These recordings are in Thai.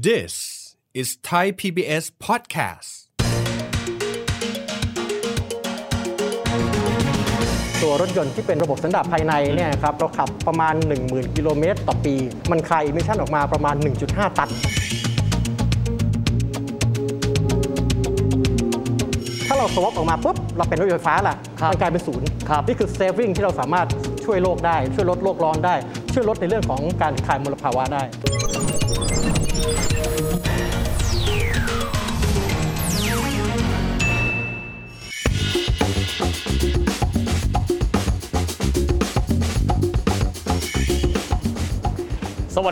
This is Thai PBS podcast. ตัวรถยนต์ที่เป็นระบบสันดาปภายในเนี่ยครับเราขับประมาณ 10,000 กิโลเมตรต่อปี มันคาย emission ออกมาประมาณ 1.5 ตัน ถ้าเรา swap ออกมาปุ๊บ เราเป็นรถยนต์ไฟฟ้าล่ะครับมันกลายเป็นศูนย์ครับนี่คือเซฟ i ิ g ที่เราสามารถช่วยโลกได้ ช่วยลดโลกร้อนได้ ช่วยลดในเรื่องของการคายมลภาวะได้ สวั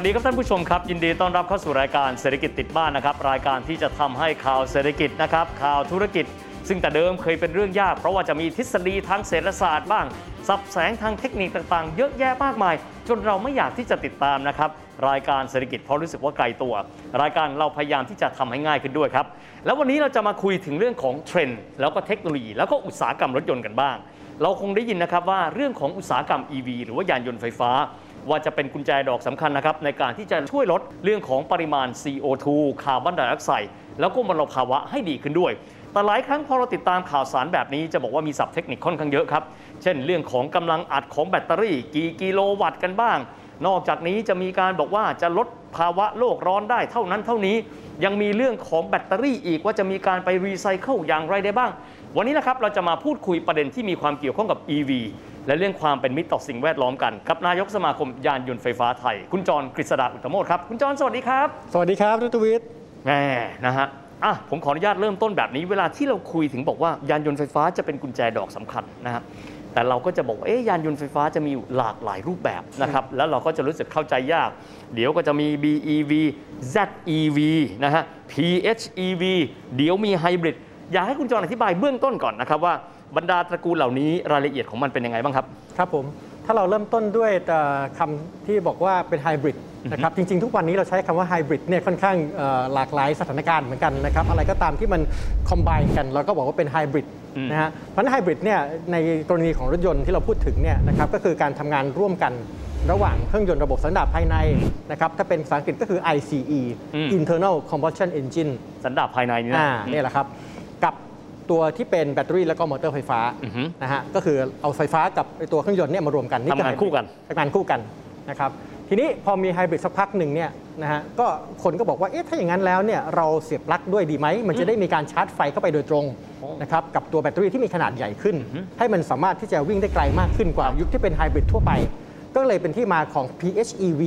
สดีครับท่านผู้ชมครับ ยินดีต้อนรับเข้าสู่รายการเศรษฐกิจติดบ้านนะครับ รายการที่จะทำให้ข่าวเศรษฐกิจนะครับ ข่าวธุรกิจ ซึ่งแต่เดิมเคยเป็นเรื่องยาก เพราะว่าจะมีทฤษฎีทางเศรษฐศาสตร์บ้างสับแสงทางเทคนิคต่างๆ เยอะแยะมากมาย จนเราไม่อยากที่จะติดตามนะครับรายการเศรษฐกิจเพราะรู้สึกว่าไกลตัว รายการเราพยายามที่จะทำให้ง่ายขึ้นด้วยครับ แล้ววันนี้เราจะมาคุยถึงเรื่องของเทรนด์แล้วก็เทคโนโลยี แล้วก็อุตสาหกรรมรถยนต์กันบ้าง เราคงได้ยินนะครับว่าเรื่องของอุตสาหกรรม EV หรือว่ายานยนต์ไฟฟ้า ว่าจะเป็นกุญแจดอกสำคัญนะครับในการที่จะช่วยลดเรื่องของปริมาณ CO2 คาร์บอนไดออกไซด์แล้วก็มลภาวะให้ดีขึ้นด้วยแต่หลายครั้งพอเราติดตามข่าวสารแบบนี้จะบอกว่ามีศัพท์เทคนิคค่อนข้างเยอะครับ เช่นเรื่องของกำลังอัดของแบตเตอรี่ กี่กิโลวัตต์กันบ้าง นอกจากนี้จะมีการบอกว่าจะลดภาวะโลกร้อนได้เท่านั้นเท่านี้ ยังมีเรื่องของแบตเตอรี่อีกว่าจะมีการไปรีไซเคิลอย่างไรได้บ้าง วันนี้นะครับเราจะมาพูดคุยประเด็นที่มีความเกี่ยวข้องกับ EV และเรื่องความเป็นมิตรต่อสิ่งแวดล้อมกันกับนายกสมาคมยานยนต์ไฟฟ้าไทย คุณจรกฤษฎาอุตตโมทย์ครับ คุณจรสวัสดีครับ สวัสดีครับทุตวิทย์แหมนะฮะอะผมขออนุญาตเริ่มต้นแบบนี้เวลาที่เราคุยถึงบอกว่ายานยนต์ไฟฟ้าจะเป็นกุญแจดอกสำคัญนะฮะ แต่เราก็จะบอกว่าเอ๊ะยานยนต์ไฟฟ้าจะมีอยู่หลากหลายรูปแบบนะครับแล้วเราก็จะรู้สึกเข้าใจยาก เดี๋ยวก็จะมี BEV ZEV นะฮะ PHEV เดี๋ยวมีไฮบริดอยากให้คุณจรอธิบายเบื้องต้นก่อนนะครับว่าบรรดาตระกูลเหล่านี้รายละเอียดของมันเป็นยังไงบ้างครับ ครับผม ถ้าเราเริ่มต้นด้วยเอ่อคำที่บอกว่าเป็นไฮบริดนะครับจริง ๆ ทุกวันนี้เราใช้คำว่าไฮบริดเนี่ยค่อนข้างเอ่อหลากหลายสถานการณ์เหมือนกันนะครับอะไรก็ตามที่มัน combine กันเราก็บอกว่าเป็นไฮบริดอืม นะฮะเพราะฉะนั้นไฮบริดเนี่ยในกรณีของรถยนต์ที่เราพูดถึงเนี่ยนะครับก็คือการทำงานร่วมกันระหว่างเครื่องยนต์ระบบสันดาปภายในนะครับถ้าเป็นภาษาอังกฤษก็คือ ICE อืม Internal Combustion Engine สันดาปภายในนี่นะอ่าเนี่ยแหละครับ กับตัวที่เป็นแบตเตอรี่แล้วก็มอเตอร์ไฟฟ้าอือฮึนะฮะก็คือเอาไฟฟ้ากับไอ้ตัวเครื่องยนต์เนี่ยมารวมกันนี่ทำงานคู่กันทำงานคู่กันนะครับ ทีนี้พอมีไฮบริดสักพักหนึ่งเนี่ยนะฮะก็คนก็บอกว่าเอ๊ะถ้าอย่างนั้นแล้วเนี่ยเราเสียบปลั๊กด้วยดีไหม มันจะได้มีการชาร์จไฟเข้าไปโดยตรงโอ้นะครับกับตัวแบตเตอรี่ที่มีขนาดใหญ่ขึ้น ให้มันสามารถที่จะวิ่งได้ไกลมากขึ้นกว่ายุคที่เป็นไฮบริดทั่วไป ก็เลยเป็นที่มาของ PHEV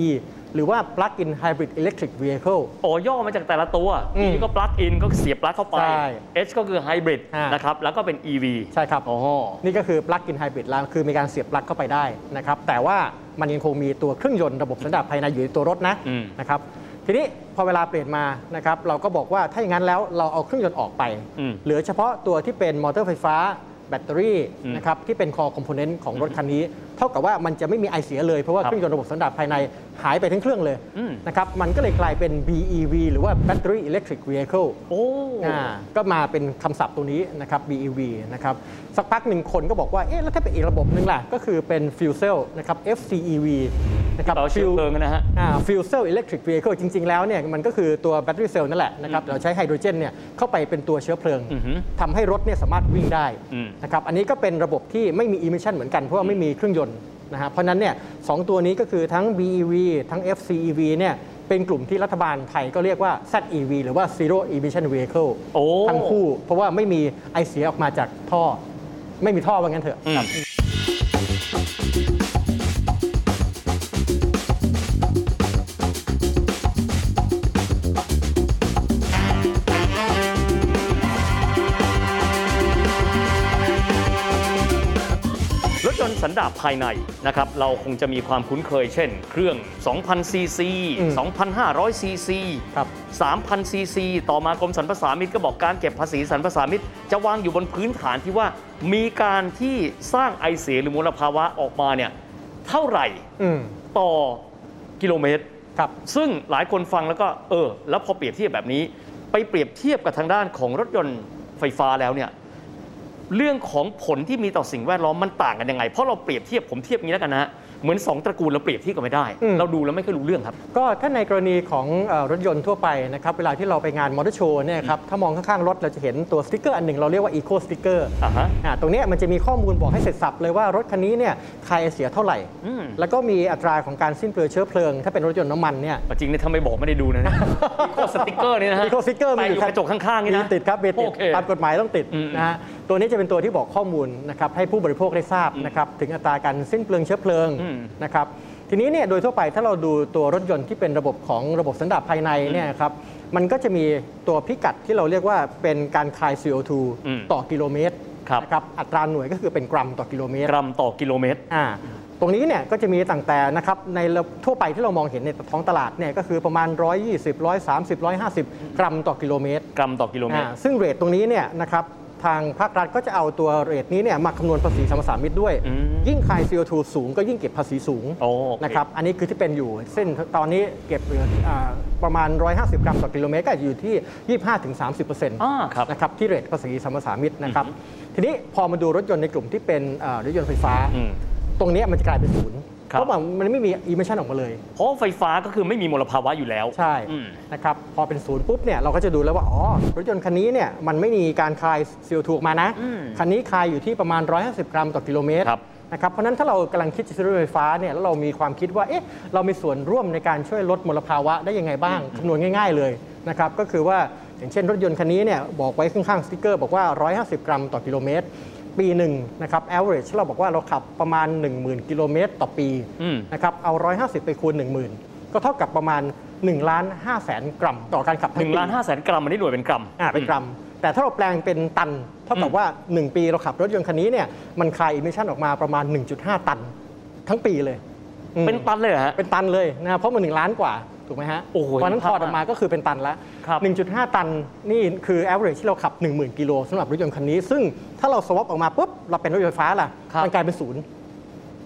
หรือว่า Plug-in Hybrid Electric Vehicle โอ้ย่อมาจากแต่ละตัวอืม P ก็ปลั๊กอินก็เสียบปลั๊กเข้าไปใช่ H ก็คือไฮบริดอ่านนะครับ แล้วก็เป็น EV ใช่ครับ โอ้โหนี่ก็คือ Plug-in Hybrid แล้วคือมีการเสียบปลั๊กเข้าไปได้นะครับ แต่ว่า มันยังคงมีตัวเครื่องยนต์ระบบสันดาปภายในอยู่ในตัวรถนะอืมนะครับทีนี้พอเวลาเปลี่ยนมานะครับเราก็บอกว่าถ้าอย่างนั้นแล้วเราเอาเครื่องยนต์ออกไปอืมเหลือเฉพาะตัวที่เป็นมอเตอร์ไฟฟ้าแบตเตอรี่อืมนะครับที่เป็นคอ component ของรถคันนี้ เท่ากับว่ามันจะไม่มีไอเสียเลย เพราะว่าครับเครื่องยนต์ระบบสันดาปภายในหายไปทั้งเครื่องเลยอืมนะครับมันก็เลยกลายเป็น BEV หรือว่า Battery Electric Vehicle โอ้อ่าก็มาเป็นคำศัพท์ตัวนี้นะครับ BEV นะครับสักพักหนึ่งคนก็บอกว่าเอ๊ะแล้วถ้าเป็นอีกระบบหนึ่งล่ะก็คือเป็น Fuel Cell นะครับ FCEV นะครับเราเชื้อ Fuel เพลิงนะฮะอ่า Fuel Cell Electric Vehicle จริง ๆ แล้วเนี่ยมันก็คือตัวแบตเตอรี่เซลล์นั่นแหละนะครับเราใช้ไฮโดรเจนเนี่ยเข้าไปเป็นตัวเชื้อเพลิงอือฮึทำให้รถเนี่ยสามารถวิ่งได้อืมนะครับอันนี้ก็เป็นระบบที่ไม่มี emission เหมือนกันเพราะว่าไม่มีเครื่องยนต์นะฮะเพราะฉะนั้นเนี่ยสองตัวนี้ก็คือทั้ง BEV ทั้ง FCEV เนี่ยเป็นกลุ่มที่รัฐบาลไทยก็เรียกว่า ZEV หรือว่า Zero Emission Vehicle โอ้ทั้งคู่ เพราะว่าไม่มีไอเสียออกมาจากท่อ ไม่มีท่อว่างั้นเถอะ นต์สันดาปภายในนะครับเราคงจะมีความคุ้นเคยเช่น เครื่อง 2,000 ซีซีอืม2,500 ซีซีครับ3,000 ซีซี ต่อมากรมสรรพสามิตก็บอกการเก็บภาษีสรรพสามิตจะวางอยู่บนพื้นฐานที่ว่ามีการที่สร้างไอเสียหรือมลภาวะออกมาเนี่ยเท่าไหร่อืมต่อกิโลเมตรครับซึ่งหลายคนฟังแล้วก็เออ แล้วพอเปรียบเทียบแบบนี้ ไปเปรียบเทียบกับทางด้านของรถยนต์ไฟฟ้าแล้วเนี่ย เรื่องของผลที่มีต่อสิ่งแวดล้อมมันต่างกันยังไง เพราะเราเปรียบเทียบผมเทียบอย่างนี้แล้วกันนะฮะเหมือน 2 ตระกูลเราเปรียบเทียบกันไม่ได้อืมเราดูแล้วไม่ค่อยรู้เรื่องครับ ก็ถ้าในกรณีของเอ่อรถยนต์ทั่วไปนะครับเวลาที่เราไปงานมอเตอร์โชว์เนี่ยครับถ้ามองข้างๆรถเราจะเห็นตัวสติ๊กเกอร์อันหนึ่งเราเรียกว่า eco sticker อ่าฮะตรงเนี้ยมันจะมีข้อมูลบอกให้เสร็จสับเลยว่ารถคันนี้เนี่ยคายไอเสียเท่าไหร่อืมแล้วก็มีอัตราของการสิ้นเปลืองเชื้อเพลิง ถ้าเป็นรถยนต์น้ำมันเนี่ยจริงเนี่ยถ้าไม่บอกไม่ได้ดูนะ eco sticker นี่นะฮะ eco sticker แต่อยู่กระจกข้างๆนี่มีนะติดครับมีติดโอเคตามกฎหมายต้องติดอืมนะฮะตัวนี้จะเป็นตัวที่บอกข้อมูลนะครับให้ผู้บริโภคได้ทราบนะครับถึงอัตราการสิ้นเปลืองเชื้อเพลิงอืมนะครับทีนี้เนี่ยโดยทั่วไปถ้าเราดูตัวรถยนต์ที่เป็นระบบของระบบสันดาปภายในเนี่ยครับมันก็จะมีตัวพิกัดที่เราเรียกว่าเป็นการคาย CO2 อืมต่อกิโลเมตรครับนะครับอัตราหน่วยก็คือเป็นกรัมต่อกิโลเมตรกรัมต่อกิโลเมตรอ่าตรงนี้เนี่ยก็จะมีตั้งแต่นะครับในระทั่วไปที่เรามองเห็นในท้องตลาดเนี่ยก็คือประมาณ 120 130 150 กรัมต่อกิโลเมตร กรัมต่อกิโลเมตรอ่าซึ่ง rate ตรงนี้เนี่ยนะครับ ทางภาครัฐก็จะเอาตัว rate นี้เนี่ยมาคำนวณภาษีสรรพสามิตด้วยอืมยิ่งคาย CO2 สูงก็ยิ่งเก็บภาษีสูงโอเคนะครับอันนี้คือที่เป็นอยู่ เส้นตอนนี้เก็บเหลืออ่าประมาณ 150 กรัมต่อกิโลเมตรก็อาจจะอยู่ที่ 25-30%อ่าครับนะครับที่ rate ภาษีสรรพสามิตนะครับทีนี้พอมาดูรถยนต์ในกลุ่มที่เป็นอ่ารถยนต์ไฟฟ้าอืมตรงเนี้ยมันจะกลายเป็นศูนย์ครับ เพราะว่ามันไม่มี emission ออกมาเลย เพราะไฟฟ้าก็คือไม่มีมลภาวะอยู่แล้ว ใช่อืมนะครับพอเป็นศูนย์ปุ๊บเนี่ยเราก็จะดูแล้วว่าอ๋อรถยนต์คันนี้เนี่ยมันไม่มีการคาย CO2 ออกมานะอืมคันนี้คายอยู่ที่ประมาณ 150 กรัมต่อกิโลเมตรครับนะครับเพราะฉะนั้นถ้าเรากำลังคิดจะซื้อรถไฟฟ้าเนี่ยแล้วเรามีความคิดว่าเอ๊ะเรามีส่วนร่วมในการช่วยลดมลภาวะได้ยังไงบ้างคำนวณง่าย ๆเลยนะครับก็คือว่าอย่างเช่นรถยนต์คันนี้เนี่ยบอกไว้ข้างๆสติ๊กเกอร์บอกว่า 150 กรัมต่อกิโลเมตร ปีหนึ่งนะครับ average เราบอกว่าเราขับประมาณ 10,000 กิโลเมตรต่อปีอืมนะครับเอา 150 ไปคูณ 10,000 ก็เท่ากับประมาณ1ล้าน5แสนกรัม ต่อการขับหทั้นึ่งงปีล้านห้าแสนกรัมอันนี้หน่วยเป็นกรัมอ่าเป็นกรัม แต่ถ้าเราแปลงเป็นตัน เท่ากับว่า 1 ปีเราขับรถยนต์คันนี้เนี่ยมันคาย emission ออกมาประมาณ 1.5 ตัน ทั้งปีเลยอืมเป็นตันเลยเหรอฮะเป็นตันเลยนะครับเพราะมัน1ล้านกว่า ถูกไหมฮะโอ้โหเพราะฉะนั้นเห็นภาพพอออกมาก็คือเป็นตันแล้วครับ1.5 ตันนี่คือ average ที่เราขับ 10,000 กิโลสำหรับรถยนต์คันนี้ ซึ่งถ้าเรา swap ออกมาปุ๊บเราเป็นรถยนต์ไฟฟ้าล่ะครับมันกลายเป็นศูนย์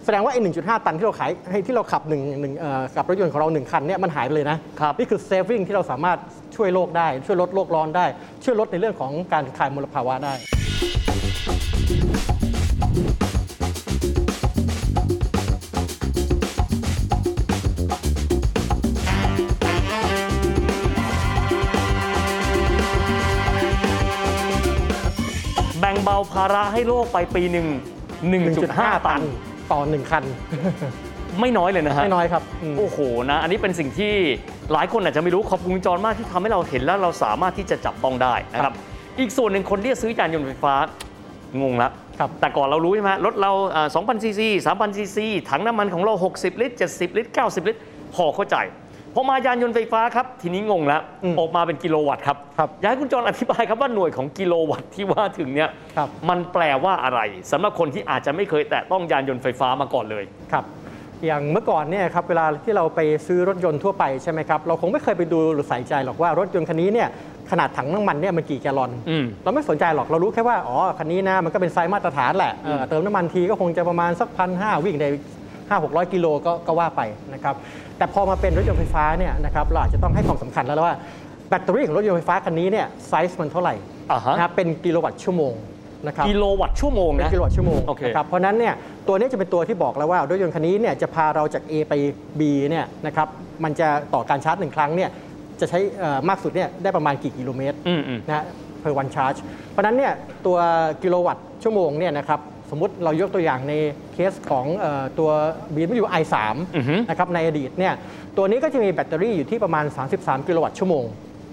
แสดงว่าไอ้ 1.5 ตันที่เราขายให้ที่เราขับหนึ่งหนึ่งเอ่อกับรถยนต์ของเราหนึ่งคันเนี่ยมันหายไปเลยนะครับนี่คือ saving ที่เราสามารถช่วยโลกได้ ช่วยลดโลกร้อนได้ ช่วยลดในเรื่องของการคายมลภาวะได้ แบ่งเบาภาระให้โลกไปปีหนึ่ง1.5 ตัน ต่อหนึ่งคัน ไม่น้อยเลยนะฮะ ไม่น้อยครับอืมโอ้โหนะ อันนี้เป็นสิ่งที่หลายคนอาจจะไม่รู้ขอบคุณคุณจรมากที่ทำให้เราเห็นแล้วเราสามารถที่จะจับต้องได้นะครับ อีกส่วนหนึ่งคนที่จะซื้อยานยนต์ไฟฟ้างงละครับแต่ก่อนเรารู้ใช่ไหมรถเราอ่า2,000ซีซี3,000ซีซีถังน้ำมันของเรา 60 ลิตร 70 ลิตร 90 ลิตร พอเข้าใจพ อมายานยนต์ไฟฟ้าครับ ทีนี้งงแล้วอืมออกมาเป็นกิโลวัตต์ครับครับอยากให้คุณจรอธิบายครับว่าหน่วยของกิโลวัตต์ที่ว่าถึงเนี่ยครับมันแปลว่าอะไรสำหรับคนที่อาจจะไม่เคยแตะต้องยานยนต์ไฟฟ้ามาก่อนเลยครับอย่างเมื่อก่อนเนี่ยครับเวลาที่เราไปซื้อรถยนต์ทั่วไปใช่ไหมครับเราคงไม่เคยไปดูหรือใส่ใจหรอกว่ารถยนต์คันนี้เนี่ยขนาดถังน้ำมันเนี่ยมันกี่แกลลอนอืมเราไม่สนใจหรอกเรารู้แค่ว่าอ๋อคันนี้นะมันก็เป็นไซส์มาตรฐานแหละเออเติมน้ำมันทีก็คงจะประมาณสักพันห้าวิ่งได้ ห้าหกร้อยกิโลก็ก็ว่าไปนะครับแต่พอมาเป็นรถยนต์ไฟฟ้าเนี่ยนะครับเราอาจจะต้องให้ความสำคัญแล้วว่าแบตเตอรี่ของรถยนต์ไฟฟ้าคันนี้เนี่ยไซส์มันเท่าไหร่อ่าฮะ นะครับเป็นกิโลวัตต์ชั่วโมงนะครับ กิโลวัตต์ชั่วโมงเป็นนะกิโลวัตต์ชั่วโมงโอเค นะครับเพราะฉะนั้นเนี่ยตัวนี้จะเป็นตัวที่บอกแล้วว่ารถยนต์คันนี้เนี่ยจะพาเราจาก A ไป B เนี่ยนะครับมันจะต่อการชาร์จหนึ่งครั้งเนี่ยจะใช้เอ่อมากสุดเนี่ยได้ประมาณกี่กิโลเมตรอืมอืม นะฮะ per one charge เพราะฉะนั้นเนี่ยตัวกิโลวัตต์ชั่วโมงเนี่ยนะครับ สมมุติเรายกตัวอย่างในเคสของเอ่อตัว BMW i3 อือฮึนะครับในอดีตเนี่ยตัวนี้ก็จะมีแบตเตอรี่อยู่ที่ประมาณ 33 กิโลวัตต์ชั่วโมง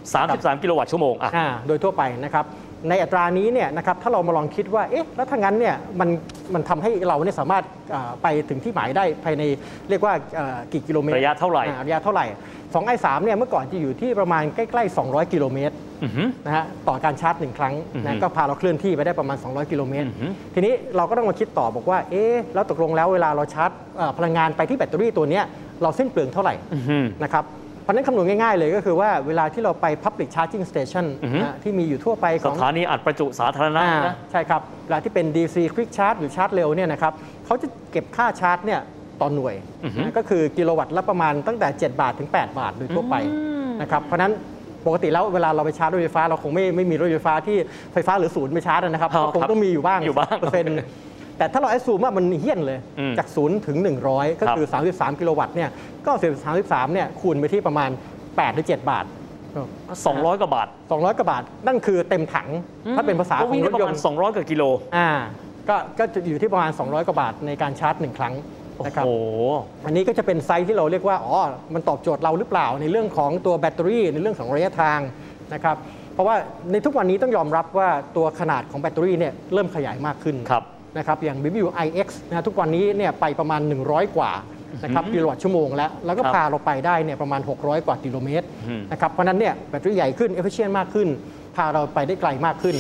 33 กิโลวัตต์ชั่วโมงอะอ่าโดยทั่วไปนะครับในอัตรานี้เนี่ยนะครับถ้าเรามาลองคิดว่าเอ๊ะแล้วถ้างั้นเนี่ยมันมันทำให้เราเนี่ยสามารถอ่าไปถึงที่หมายได้ภายในเรียกว่าอ่ากี่กิโลเมตรระยะเท่าไหร่อ่ระยะเท่าไหร่ 2 i3 เนี่ยเมื่อก่อนจะอยู่ที่ประมาณใกล้ๆ 200 กิโลเมตรอือหือนะฮะต่อการชาร์จหนึ่งครั้งอือฮึนะก็พาเราเคลื่อนที่ไปได้ประมาณ 200 กิโลเมตรอือฮึทีนี้เราก็ต้องมาคิดต่อบอกว่า เอ๊ะแล้วตกลงแล้วเวลาเราชาร์จเอ่อพลังงานไปที่แบตเตอรี่ตัวเนี้ยเราสิ้นเปลืองเท่าไหร่อือหือนะครับเพราะฉะนั้นคำนวณง่ายๆเลยก็คือว่าเวลาที่เราไป Public Charging Station อือฮึนะฮะที่มีอยู่ทั่วไปขสองถานีอัดประจุสาธารณะอ่านะใช่ครับเวลาที่เป็น DC Quick Charge หรือชาร์จเร็วเนี่ยนะครับเขาจะเก็บค่าชาร์จเนี่ย ต่อหน่วยอือฮึนะก็คือกิโลวัตต์ละประมาณตั้งแต่ 7 บาทถึง 8 บาทโดยทั่วไปนะครับเพราะฉะนั้นปกติแล้วเวลาเราไปชาร์จรถไฟฟ้าเราคงไม่ไม่มีรถไฟฟ้าที่ไฟฟ้าหรือศูนย์ไปชาร์จนะครับครับคงต้องมีอยู่บ้างอยู่บ้างเปอร์เซ็นต์แต่ถ้าเรา assume ว่ามันเกลี้ยงเลยอืมจาก 0 ถึง 100 ก็ครับคือ 33 กิโลวัตต์เนี่ยก็33เนี่ยคูณไปที่ประมาณ 8 หรือ 7 บาท 200 กว่าบาท 200 กว่าบาท นั่นคือเต็มถัง ถ้าเป็นภาษาก็ของรถยนต์ก็วิ่งรได้ประมาณ200กว่ากิโลอ่าก็ก็จะอยู่ที่ประมาณ 200 กว่าบาทในการชาร์จ 1 ครั้งโอ้ นะครับโหอันนี้ก็จะเป็นไซส์ที่เราเรียกว่า อ๋อ มันตอบโจทย์เราหรือเปล่า ในเรื่องของตัวแบตเตอรี่ในเรื่องของระยะทางนะครับเพราะว่าในทุกวันนี้ต้องยอมรับว่าตัวขนาดของแบตเตอรี่เนี่ยเริ่มขยายมากขึ้นครับนะครับอย่าง BBU iX นะฮะทุกวันนี้เนี่ยไปประมาณ 100 กว่านะครับกิโลวัตต์ชั่วโมงแล้ว แล้วก็ครับพาเราไปได้เนี่ยประมาณ 600 กว่ากิโลเมตรอืมนะครับเพราะฉะนั้นเนี่ยแบตเตอรี่ใหญ่ขึ้น efficient มากขึ้น พาเราไปได้ไกลมากขึ้น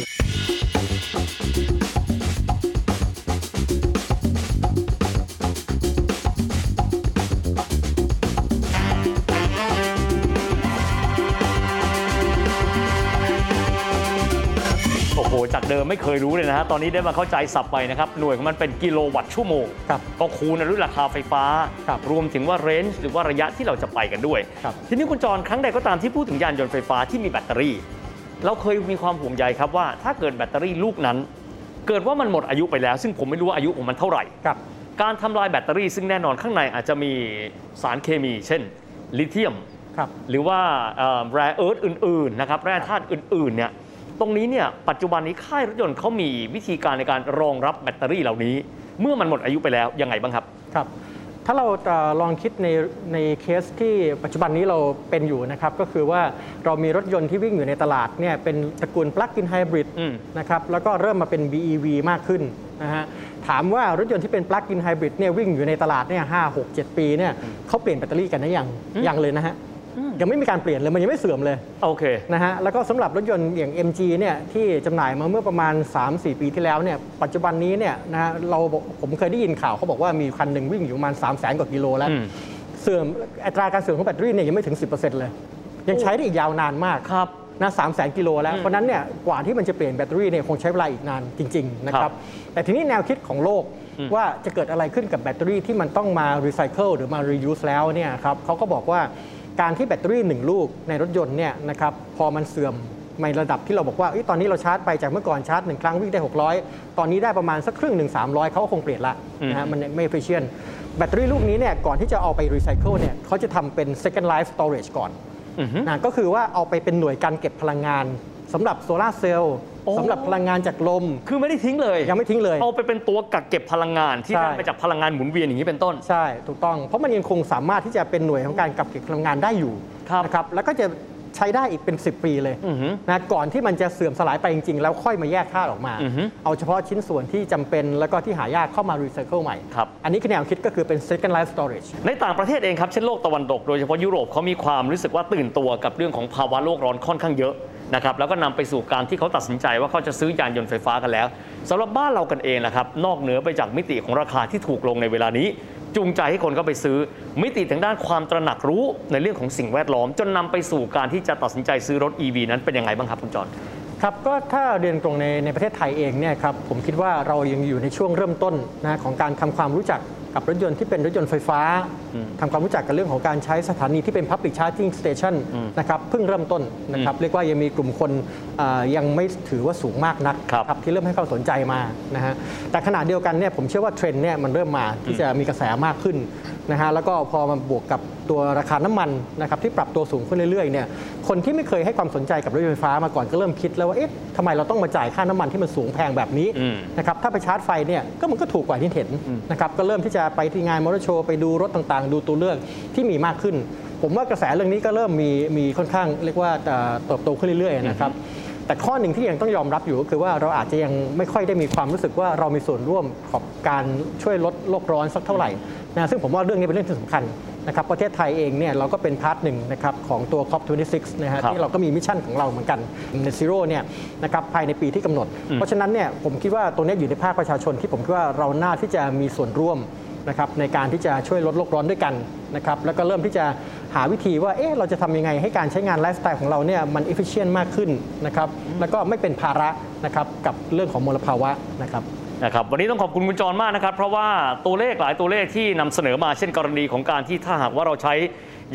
จากเดิมไม่เคยรู้เลยนะฮะตอนนี้ได้มาเข้าใจสับไปนะครับ หน่วยของมันเป็นกิโลวัตต์ชั่วโมงครับก็คูณด้วยราคาไฟฟ้าครับรวมถึงว่าเรนจ์หรือว่าระยะที่เราจะไปกันด้วยครับทีนี้คุณจรครั้งใดก็ตามที่พูดถึงยานยนต์ไฟฟ้าที่มีแบตเตอรี่ เราเคยมีความห่วงใยครับว่า ถ้าเกิดแบตเตอรี่ลูกนั้น เกิดว่ามันหมดอายุไปแล้ว ซึ่งผมไม่รู้ว่าอายุของมันเท่าไหร่ครับการทำลายแบตเตอรี่ซึ่งแน่นอนข้างในอาจจะมีสารเคมี เช่น ลิเธียมครับหรือว่าrare earth อื่นๆนะครับแร่ธาตุอื่นๆเนี่ย ตรงนี้เนี่ยปัจจุบันนี้ค่ายรถยนต์เขามีวิธีการในการรองรับแบตเตอรี่เหล่านี้ เมื่อมันหมดอายุไปแล้วยังไงบ้างครับครับ ถ้าเราเอ่อลองคิดในในเคสที่ปัจจุบันนี้เราเป็นอยู่นะครับ ก็คือว่าเรามีรถยนต์ที่วิ่งอยู่ในตลาดเนี่ยเป็นตระกูล plug-in hybrid อืมนะครับแล้วก็เริ่มมาเป็น BEV มากขึ้นนะฮะถามว่ารถยนต์ที่เป็น plug-in hybrid เนี่ยวิ่งอยู่ในตลาดเนี่ยห้าหกเจ็ดปีเนี่ยเขาเปลี่ยนแบตเตอรี่กันได้ยังยังเลยนะฮะ ยังไม่มีการเปลี่ยนเลยมันยังไม่เสื่อมเลยโอเคนะฮะแล้วก็สำหรับรถยนต์อย่าง MG เนี่ยที่จำหน่ายมาเมื่อประมาณ 3-4 ปีที่แล้วเนี่ยปัจจุบันนี้เนี่ยนะฮะเราบอกผมเคยได้ยินข่าวเขาบอกว่ามีคันหนึ่งวิ่งอยู่ประมาณ 3 0 0 0 0 0 กว่ากิโลแล้วอืมเสื่อมอัตราการเสื่อมของแบตเตอรี่เนี่ยยังไม่ถึง 10%เลย ยังใช้ได้อีกยาวนานมากครับนะสามแสนกิโลแล้วอืมเพราะฉะนั้นเนี่ยกว่าที่มันจะเปลี่ยนแบตเตอรี่เนี่ยคงใช้เวลาอีกนานจริง ๆ นะคครัรับบแต่ทีนี้แนวคิดของโลกอืมว่าจะเกิดอะไรขึ้นกับแบตเตอรี่ที่มันต้องมารีไซเคิลหรือมา reuse แล้วเนี่ยครับเขาก็บอกว่า การที่แบตเตอรี่หนึ่งลูกในรถยนต์เนี่ยนะครับพอมันเสื่อมในระดับที่เราบอกว่าเอ้ยตอนนี้เราชาร์จไปจากเมื่อก่อนชาร์จหนึ่งครั้งวิ่งได้ 600 ตอนนี้ได้ประมาณสักครึ่งหนึ่ง300เขาก็คงเปลี่ยนละนะฮะมันไม่ efficient แบตเตอรี่ลูกนี้เนี่ยก่อนที่จะเอาไปรีไซเคิลเนี่ยเขาจะทำเป็น second life storage ก่อนอือฮึนะก็คือว่าเอาไปเป็นหน่วยการเก็บพลังงานสำหรับโซลาร์เซลล์โอ้ สำหรับพลังงานจากลม คือไม่ได้ทิ้งเลย ยังไม่ทิ้งเลย เอาไปเป็นตัวกักเก็บพลังงานที่ใช่ได้มาจากพลังงานหมุนเวียนอย่างนี้เป็นต้น ใช่ ถูกต้อง เพราะมันยังคงสามารถที่จะเป็นหน่วยของการกักเก็บพลังงานได้อยู่ครับนะครับ แล้วก็จะใช้ได้อีกเป็น 10 ปีเลยอือฮึนะก่อนที่มันจะเสื่อมสลายไปจริง ๆ แล้วค่อยมาแยกธาตุออกมาอือฮึเอาเฉพาะชิ้นส่วนที่จำเป็นแล้วก็ที่หายากเข้ามารีไซเคิลใหม่ครับอันนี้คือแนวคิดก็คือเป็น second life storage ในต่างประเทศเองครับ เช่นโลกตะวันตก โดยเฉพาะยุโรปเขามีความรู้สึกว่าตื่นตัวกับเรื่องของภาวะโลกร้อนค่อนข้างเยอะ นะครับแล้วก็นำไปสู่การที่เขาตัดสินใจว่าเขาจะซื้อยานยนต์ไฟฟ้ากันแล้วสำหรับบ้านเรากันเองนะครับนอกเหนือไปจากมิติของราคาที่ถูกลงในเวลานี้ จูงใจให้คนเข้าไปซื้อ มิติทางด้านความตระหนักรู้ในเรื่องของสิ่งแวดล้อม จนนำไปสู่การที่จะตัดสินใจซื้อรถ EV นั้นเป็นยังไงบ้างครับคุณจอรครับก็ถ้าเรียนตรงในในประเทศไทยเองเนี่ยครับผมคิดว่าเรายังอยู่ในช่วงเริ่มต้นนะของการทำความรู้จัก กับรถยนต์ที่เป็นรถยนต์ไฟฟ้าทำความรู้จักกับเรื่องของการใช้สถานีที่เป็น Public Charging Station นะครับเพิ่งเริ่มต้นนะครับเรียกว่ายังมีกลุ่มคนอ่ายังไม่ถือว่าสูงมากนักครับที่เริ่มให้ความสนใจมานะฮะแต่ขณะเดียวกันเนี่ยผมเชื่อว่าเทรนด์เนี่ยมันเริ่มมาที่จะมีกระแสมากขึ้นนะฮะแล้วก็พอมาบวกกับ ตัวราคาน้ำมันนะครับที่ปรับตัวสูงขึ้นเรื่อยๆเนี่ยคนที่ไม่เคยให้ความสนใจกับรถยนต์ไฟฟ้ามาก่อนก็เริ่มคิดแล้วว่าเอ๊ะทำไมเราต้องมาจ่ายค่าน้ำมันที่มันสูงแพงแบบนี้อืมนะครับถ้าไปชาร์จไฟเนี่ยก็มันก็ถูกกว่าที่เห็นนะครับก็เริ่มที่จะไปที่งานมอเตอร์โชว์ไปดูรถต่างๆ ดูตัวเลือกที่มีมากขึ้น ผมว่ากระแสเรื่องนี้ก็เริ่มมีมีค่อนข้างเรียกว่าเอ่อเติบโตขึ้นเรื่อยๆนะครับแต่ข้อหนึ่งที่ยังต้องยอมรับอยู่ก็คือว่าเราอาจจะยังไม่ค่อยได้มีความรู้สึกว่าเรามีส่วนร่วมกับการช่วยลดโลกร้อนสักเท่าไหร่นะซึ่งผมว่าเรื่องนี้เป็นเรื่องที่สำคัญ นะครับประเทศไทยเองเนี่ยเราก็เป็น part หนึ่งนะครับของตัว COP26 นะฮะครับที่เราก็มี mission ของเราเหมือนกัน Net Zero เนี่ยนะครับภายในปีที่กำหนด เพราะฉะนั้นเนี่ยผมคิดว่าตรงนี้อยู่ในภาคประชาชนที่ผมคิดว่าเราน่าที่จะมีส่วนร่วมนะครับในการที่จะช่วยลดโลกร้อนด้วยกันนะครับแล้วก็เริ่มที่จะหาวิธีว่าเอ๊ะเราจะทำยังไงให้การใช้งานไลฟ์สไตล์ของเราเนี่ยมัน efficient มากขึ้นนะครับแล้วก็ไม่เป็นภาระนะครับกับเรื่องของมลภาวะนะครับ นะครับวันนี้ต้องขอบคุณคุณจรมากนะครับ เพราะว่าตัวเลขหลายตัวเลขที่นำเสนอมาเช่นกรณีของการที่ถ้าหากว่าเราใช้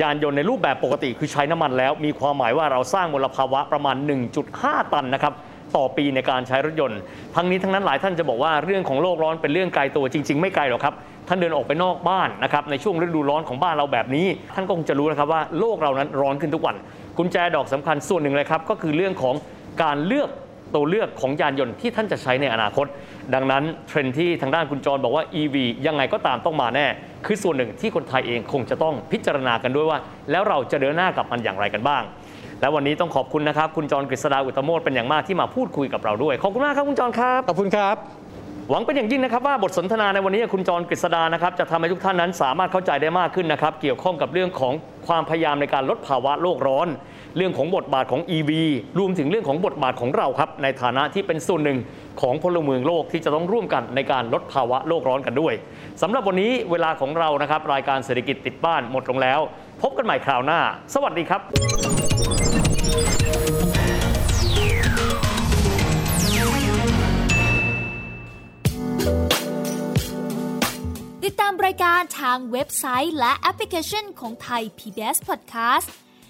ยานยนต์ในรูปแบบปกติ คือใช้น้ำมันแล้ว มีความหมายว่าเราสร้างมลภาวะประมาณ 1.5 ตันนะครับต่อปีในการใช้รถยนต์ ทั้งนี้ทั้งนั้นหลายท่านจะบอกว่าเรื่องของโลกร้อนเป็นเรื่องไกลตัวจริง ๆ ไม่ไกลหรอกครับ ท่านเดินออกไปนอกบ้านนะครับในช่วงฤดูร้อนของบ้านเราแบบนี้ ท่านก็คงจะรู้นะครับว่าโลกเรานั้นร้อนขึ้นทุกวันกุญแจดอกสำคัญส่วนหนึ่งเลยครับก็คือเรื่องของการเลือก ตัวเลือกของยานยนต์ที่ท่านจะใช้ในอนาคต ดังนั้นเทรนด์ที่ทางด้านคุณจรบอกว่า EV ยังไงก็ตามต้องมาแน่ คือส่วนหนึ่งที่คนไทยเองคงจะต้องพิจารณากันด้วยว่า แล้วเราจะเดินหน้ากับมันอย่างไรกันบ้าง และวันนี้ต้องขอบคุณนะครับ คุณจรกฤษดาอุตตโมดเป็นอย่างมากที่มาพูดคุยกับเราด้วยขอบคุณมากครับคุณจรครับขอบคุณครับหวังเป็นอย่างยิ่งนะครับว่าบทสนทนาในวันนี้คุณจรกฤษดานะครับจะทำให้ทุกท่านนั้นสามารถเข้าใจได้มากขึ้นนะครับ เกี่ยวข้องกับเรื่องของความพยายามในการลดภาวะโลกร้อน เรื่องของบทบาทของ EV รวมถึงเรื่องของบทบาทของเราครับ ในฐานะที่เป็นส่วนหนึ่งของพลเมืองโลกที่จะต้องร่วมกันในการลดภาวะโลกร้อนกันด้วยสำหรับวันนี้เวลาของเรานะครับ รายการเศรษฐกิจติดบ้านหมดลงแล้ว พบกันใหม่คราวหน้า สวัสดีครับติดตามรายการทางเว็บไซต์และแอปพลิเคชันของไทย PBS Podcast